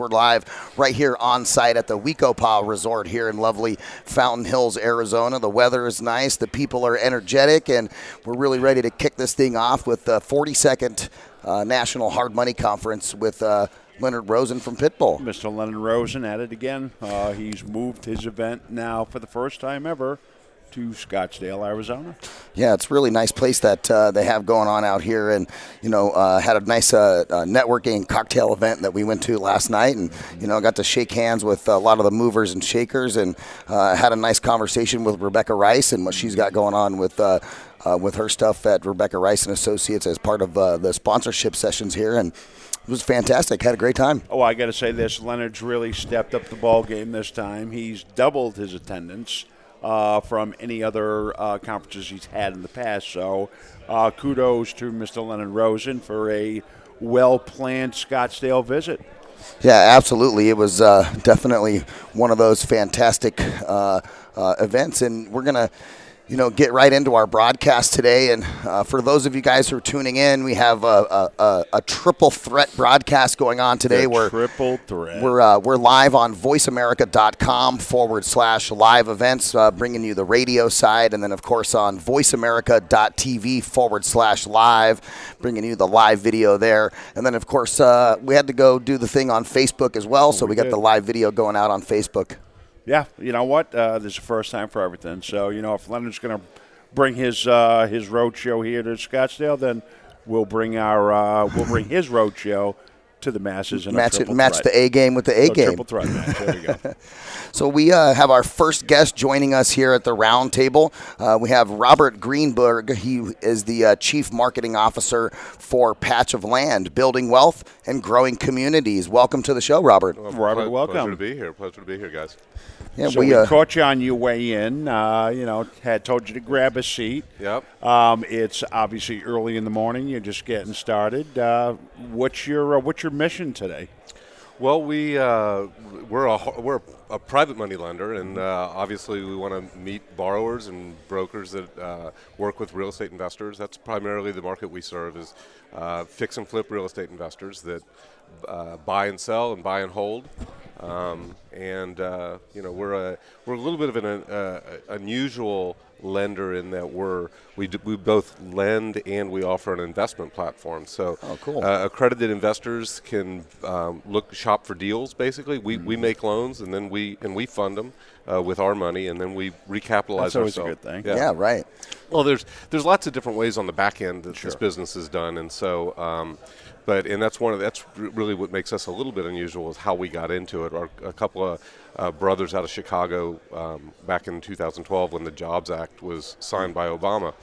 We're live right here on site at the We-Ko-Pa Resort here in lovely Fountain Hills, Arizona. The weather is nice, the people are energetic, and we're really ready to kick this thing off with the 42nd uh, National Hard Money Conference with uh, Leonard Rosen from Pitbull. Mr. Leonard Rosen at it again. Uh, he's moved his event now for the first time ever to Scottsdale, Arizona. Yeah, it's a really nice place that uh, they have going on out here, and you know, uh, had a nice uh, uh networking cocktail event that we went to last night, and you know, got to shake hands with a lot of the movers and shakers, and uh, had a nice conversation with Rebecca Rice and what she's got going on with. Uh, with her stuff at Rebecca Rice and Associates as part of the sponsorship sessions here, and it was fantastic. Had a great time. Oh, I got to say this: Leonard's really stepped up the ball game this time. He's doubled his attendance uh, from any other uh, conferences he's had in the past. So uh, kudos to Mr. Leonard Rosen for a well planned Scottsdale visit. Yeah, absolutely. It was uh, definitely one of those fantastic uh, uh, events, and we're going to you know, get right into our broadcast today. And uh, for those of you guys who are tuning in, we have a, a, a triple threat broadcast going on today. The we're triple threat. We're uh, we're live on VoiceAmerica.com forward slash live events, uh, bringing you the radio side, and then of course on VoiceAmerica.tv forward slash live, bringing you the live video there. And then of course uh, we had to go do the thing on Facebook as well, so we, we got the live video going out on Facebook yeah, you know what? Uh, this is the first time for everything. So you know, if Leonard's going to bring his uh, his road show here to Scottsdale, then we'll bring our uh, we'll bring his road show to the masses and match it, match the A game with the A so game. Triple threat match. There we go. so we uh, have our first guest joining us here at the round table. Uh, we have Robert Greenberg. He is the uh, chief marketing officer for Patch of Land, building wealth and growing communities. Welcome to the show, Robert. Well, Robert, welcome. Pleasure to be here. Pleasure to be here, guys. Yeah, so we, uh, caught you on your way in. Uh, you know, had told you to grab a seat. Yep. Um, it's obviously early in the morning. You're just getting started. Uh, what's your uh, What's your mission today? Well, we uh, we're a we're a private money lender, and uh, obviously we want to meet borrowers and brokers that work with real estate investors. That's primarily the market we serve is fix and flip real estate investors that buy and sell and buy and hold. Um, and uh, you know we're a we're a little bit of an uh, unusual lender in that we're we, do, we both lend and we offer an investment platform. So oh, cool. uh, accredited investors can um, look shop for deals. Basically, we, mm-hmm. we make loans and then we and we fund them uh, with our money and then we recapitalize. That's always ourselves. a good thing. Yeah. yeah. right. Well, there's there's lots of different ways on the back end that sure. this business is done, and so. Um, but and that's one of that's really what makes us a little bit unusual is how we got into it. Our, a couple of uh, brothers out of Chicago um, back in 2012 when the Jobs Act was signed by Obama.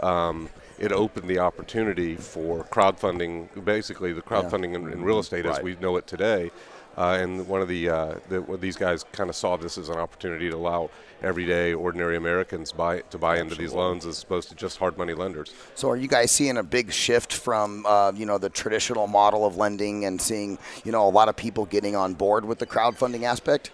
Um, it opened the opportunity for crowdfunding, basically the crowdfunding yeah. in, in, real estate right. as we know it today, uh, and one of the, uh, the these guys kind of saw this as an opportunity to allow everyday ordinary Americans buy to buy Absolutely. into these loans as opposed to just hard money lenders. So, are you guys seeing a big shift from uh, you know the traditional model of lending and seeing you know a lot of people getting on board with the crowdfunding aspect?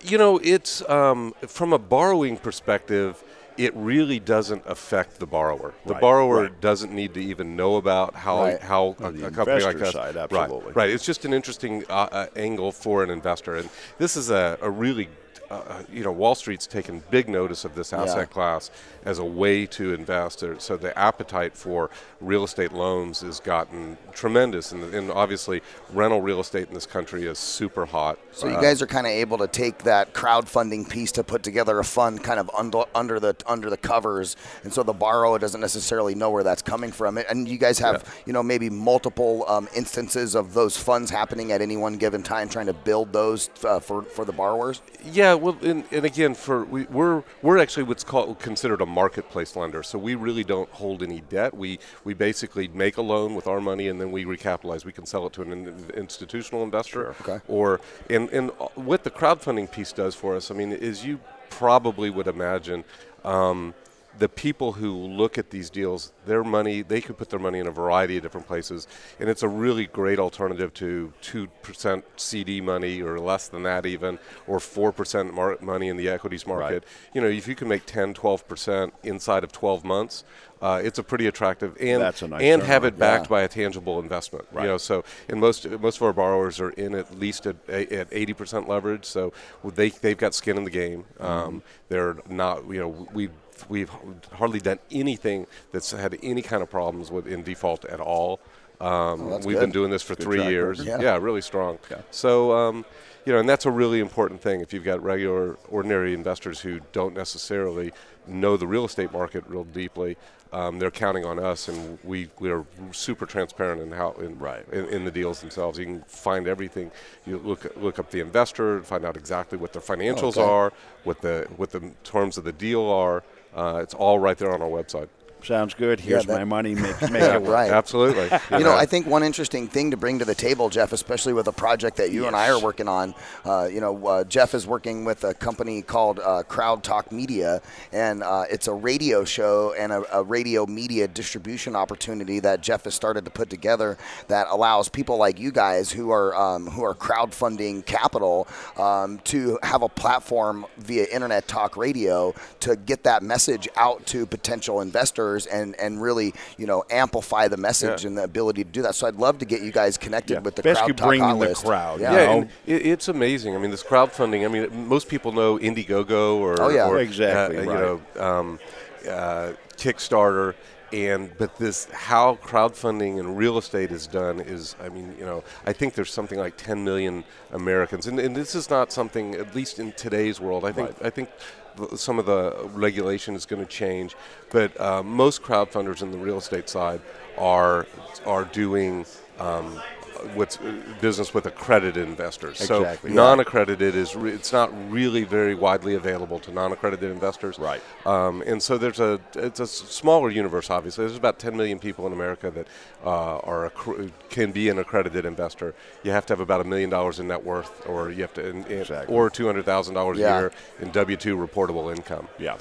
You know, it's um, from a borrowing perspective it really doesn't affect the borrower. The right, borrower right. doesn't need to even know about how right. how a, a company like us. Side, absolutely. Right, right. It's just an interesting uh, uh, angle for an investor, and this is a, a really uh, uh, you know, Wall Street's taken big notice of this asset yeah. class as a way to invest. So the appetite for real estate loans has gotten tremendous, and, and obviously rental real estate in this country is super hot. So you guys are kind of able to take that crowdfunding piece to put together a fund, kind of under, under the under the covers, and so the borrower doesn't necessarily know where that's coming from. And you guys have, yeah. you know, maybe multiple um, instances of those funds happening at any one given time, trying to build those uh, for for the borrowers. Yeah, well, and, and again, for we, we're we're actually what's called considered a marketplace lender. So we really don't hold any debt. We we basically make a loan with our money and then we recapitalize. We can sell it to an institutional investor, sure. okay. or and and what the crowdfunding piece does for us. I mean, is you probably would imagine. Um, the people who look at these deals, their money, they could put their money in a variety of different places, and it's a really great alternative to two percent CD money or less than that even, or four percent mar- money in the equities market. Right. You know, if you can make 10, 12 percent inside of 12 months. Uh, it's a pretty attractive and That's a nice and have it backed Yeah. by a tangible investment. Right. You know, so and most most of our borrowers are in at least at at eighty percent leverage, so they they've got skin in the game. Mm-hmm. Um, they're not you know we. We've hardly done anything that's had any kind of problems with in default at all. Um, that's we've good. been doing this for Good three years. Yeah. Yeah. really strong. Yeah. So, um, you know, and that's a really important thing. If you've got regular, ordinary investors who don't necessarily know the real estate market real deeply, um, they're counting on us, and we we are super transparent in how in, Right. in, in the deals themselves. You can find everything. You look look up the investor, find out exactly what their financials Okay. are, what the what the terms of the deal are. Uh, it's all right there on our website. Sounds good. Here's that- my money. Make, make it work. right. Absolutely. You know, I think one interesting thing to bring to the table, Jeff, especially with a project that you and I are working on. Uh, you know, uh, Jeff is working with a company called uh, Crowd Talk Media, and uh, it's a radio show and a, a radio media distribution opportunity that Jeff has started to put together that allows people like you guys who are um, who are crowdfunding capital um, to have a platform via internet talk radio to get that message out to potential investors and and really you know amplify the message Yeah. and the ability to do that. So I'd love to get you guys connected Yeah. with the Basically crowd talk bringing the crowd, Yeah. Yeah, and it, it's amazing. I mean, this crowdfunding. I mean, most people know Indiegogo or, Oh, yeah. or, Exactly, uh, you know, um, uh, Kickstarter, and but this how crowdfunding and real estate is done is. I mean, you know, I think there's something like 10 million Americans, and, and this is not something, at least in today's world. I think I think th- some of the regulation is going to change, but uh, most crowdfunders in the real estate side are are doing. Um, what's business with accredited investors. Exactly, So non-accredited is re- it's not really very widely available to non-accredited investors. Right. Um, and so there's a it's a smaller universe. Obviously, there's about 10 million people in America that uh, are accr- can be an accredited investor. You have to have about a million dollars in net worth, or you have to in, in- Exactly. or two hundred thousand dollars a year in W-2 reportable income. Yeah.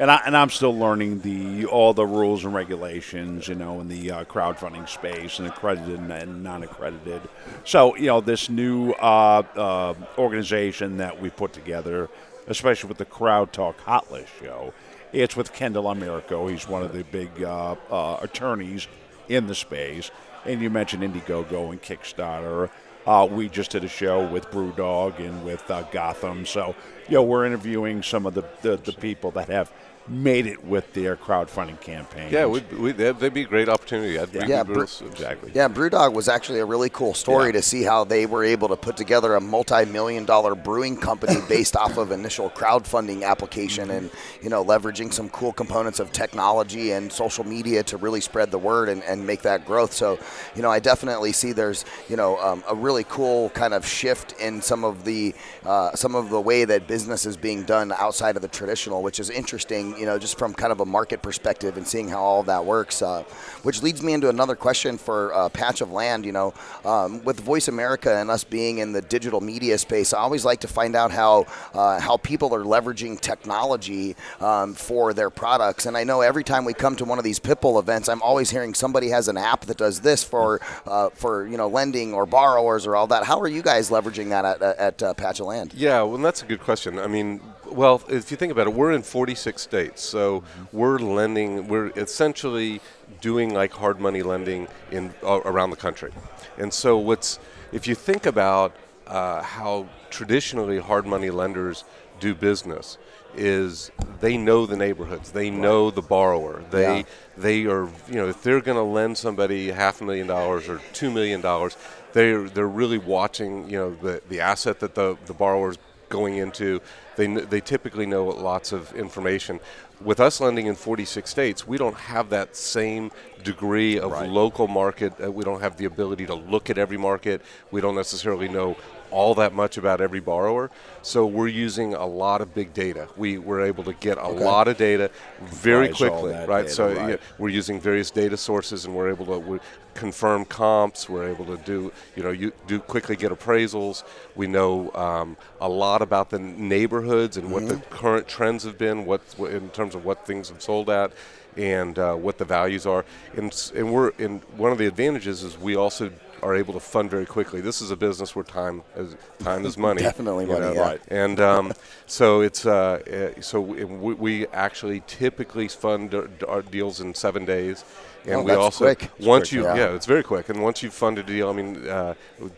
And, I, and I'm still learning the all the rules and regulations, you know, in the uh, crowdfunding space and accredited and non-accredited. So, you know, this new uh, uh, organization that we put together, especially with the Crowd Talk Hot List show, it's with Kendall Almerico. He's one of the big uh, uh, attorneys in the space. And you mentioned Indiegogo and Kickstarter. Uh, we just did a show with BrewDog and with uh, Gotham. So, you know, we're interviewing some of the, the, the people that have made it with their crowdfunding campaign. Yeah, we'd, we'd, that'd that'd be a great opportunity. I'd, we'd Yeah, be Bru- exactly. Yeah, BrewDog was actually a really cool story Yeah. to see how they were able to put together a multi-million dollar brewing company based off of initial crowdfunding application and you know leveraging some cool components of technology and social media to really spread the word and, and make that growth. So you know I definitely see there's you know um, a really cool kind of shift in some of the uh, some of the way that business is being done outside of the traditional, which is interesting. You know just from kind of a market perspective and seeing how all that works. Uh, which leads me into another question for uh, Patch of Land. You know, um, with Voice America and us being in the digital media space, I always like to find out how uh, how people are leveraging technology um, for their products. And I know every time we come to one of these Pitbull events, I'm always hearing somebody has an app that does this for uh, for you know lending or borrowers or all that. How are you guys leveraging that at, at Patch of Land? Yeah, well, that's a good question. I mean, well, if you think about it, we're in 46 states, so we're lending. We're essentially doing like hard money lending in uh, around the country, and so what's if you think about uh, how traditionally hard money lenders do business is they know the neighborhoods they know the borrower they Yeah. they are you know if they're going to lend somebody half a million dollars or two million dollars they're they're really watching you know the the asset that the the borrower's going into they they typically know lots of information with us lending in 46 states we don't have that same degree of Right. local market uh, we don't have the ability to look at every market we don't necessarily know all that much about every borrower. So we're using a lot of big data. We were able to get a lot of data very all quickly, right? data, so right. we're using various data sources, and we're able to we confirm comps. We're able to do, you know, you do quickly get appraisals. We know um, a lot about the neighborhoods and what the current trends have been, what what- in terms of what things have sold at, and uh, what the values are. And and we're and one of the advantages is we also are able to fund very quickly. This is a business where time is time is money. Definitely money, know, yeah. Right. and um, so it's uh, uh, so we, we actually typically fund our- our deals in seven days, and Oh, we that's also quick. It's once quick, you yeah. yeah. it's very quick, and once you fund a deal, I mean, uh,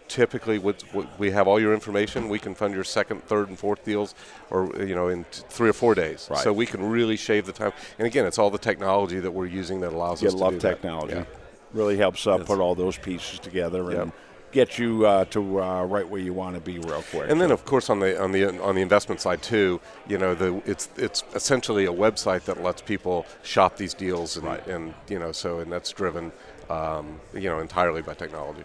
typically what we have all your information. We can fund your second, third, and fourth deals, or you know, in t- three or four days. Right. So we can really shave the time. And again, it's all the technology that we're using that allows You us to love technology. Yeah. Really helps uh, put all those pieces together and Yep. get you uh, to uh, right where you want to be real quick. And then, of course, on the on the on the investment side too, you know, the it's it's essentially a website that lets people shop these deals, and, Right. and you know, so and that's driven, um, you know, entirely by technology.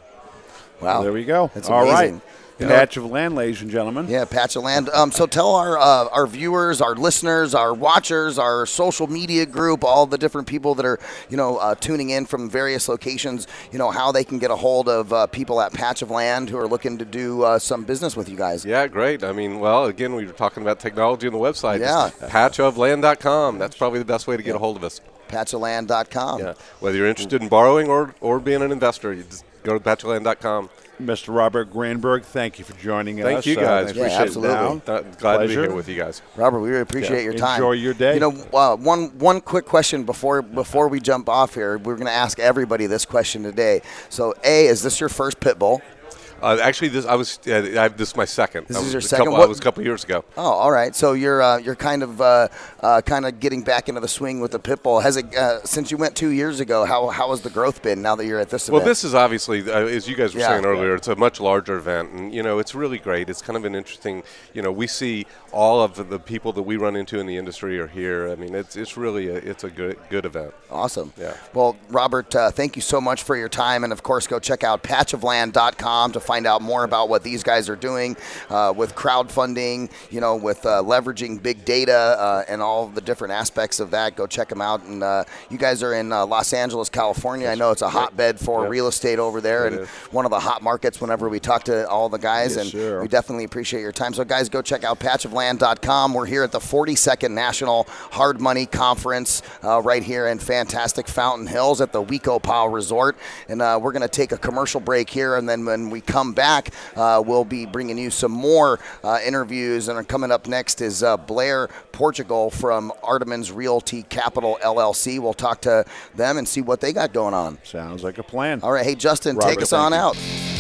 Wow. there we go. That's All right. amazing. You know- Patch of land, ladies and gentlemen. Yeah, patch of land. Um, so tell our uh, our viewers, our listeners, our watchers, our social media group, all the different people that are you know uh, tuning in from various locations, you know how they can get a hold of uh, people at Patch of Land who are looking to do uh, some business with you guys. Yeah, great. I mean, well, again, we were talking about technology on the website. Yeah. It's patchofland.com. That's probably the best way to get a hold of us. Patchofland.com. Yeah. Whether you're interested in borrowing or, or being an investor, you just go to patchofland.com. Mr. Robert Greenberg, thank you for joining Thank us. Thank you, Uh, guys. thanks Yeah, for absolutely. down. Uh, glad to be here with you guys. Robert, we really appreciate your time. Enjoy your day. You know, uh, one one quick question before before we jump off here. We're going to ask everybody this question today. So, A, is this your first pit bull? Uh, actually, this I was uh, I, this is my second. This I is your a second? Couple, I was a couple years ago. Oh, all right. So you're uh, you're kind of uh, uh, kind of getting back into the swing with the pit bull. Has it uh, since you went two years ago? How how has the growth been now that you're at this event? Well, event? this is obviously, uh, as you guys were Yeah. saying earlier, it's a much larger event, and you know, it's really great. It's kind of an interesting, you know, we see all of the people that we run into in the industry are here. I mean, it's it's really a, it's a good good event. Awesome. Yeah. Well, Robert, uh, thank you so much for your time. And of course, go check out patchofland.com to find out more about what these guys are doing uh, with crowdfunding, you know, with uh, leveraging big data uh, and all the different aspects of that. Go check them out. And uh, you guys are in uh, Los Angeles, California. I know it's a hotbed for Yep. real estate over there It and is. one of the hot markets whenever we talk to all the guys. Yes, and sir. we definitely appreciate your time. So, guys, go check out patchofland.com. We're here at the 42nd National Hard Money Conference uh, right here in fantastic Fountain Hills at the We-Ko-Pa Resort. And uh, we're going to take a commercial break here. And then when we come back, uh, we'll be bringing you some more uh, interviews. And coming up next is uh, Blair Portugal from Artemans Realty Capital LLC. We'll talk to them and see what they got going on. Sounds like a plan. All right. Hey, Justin, Robert, take us on you. out.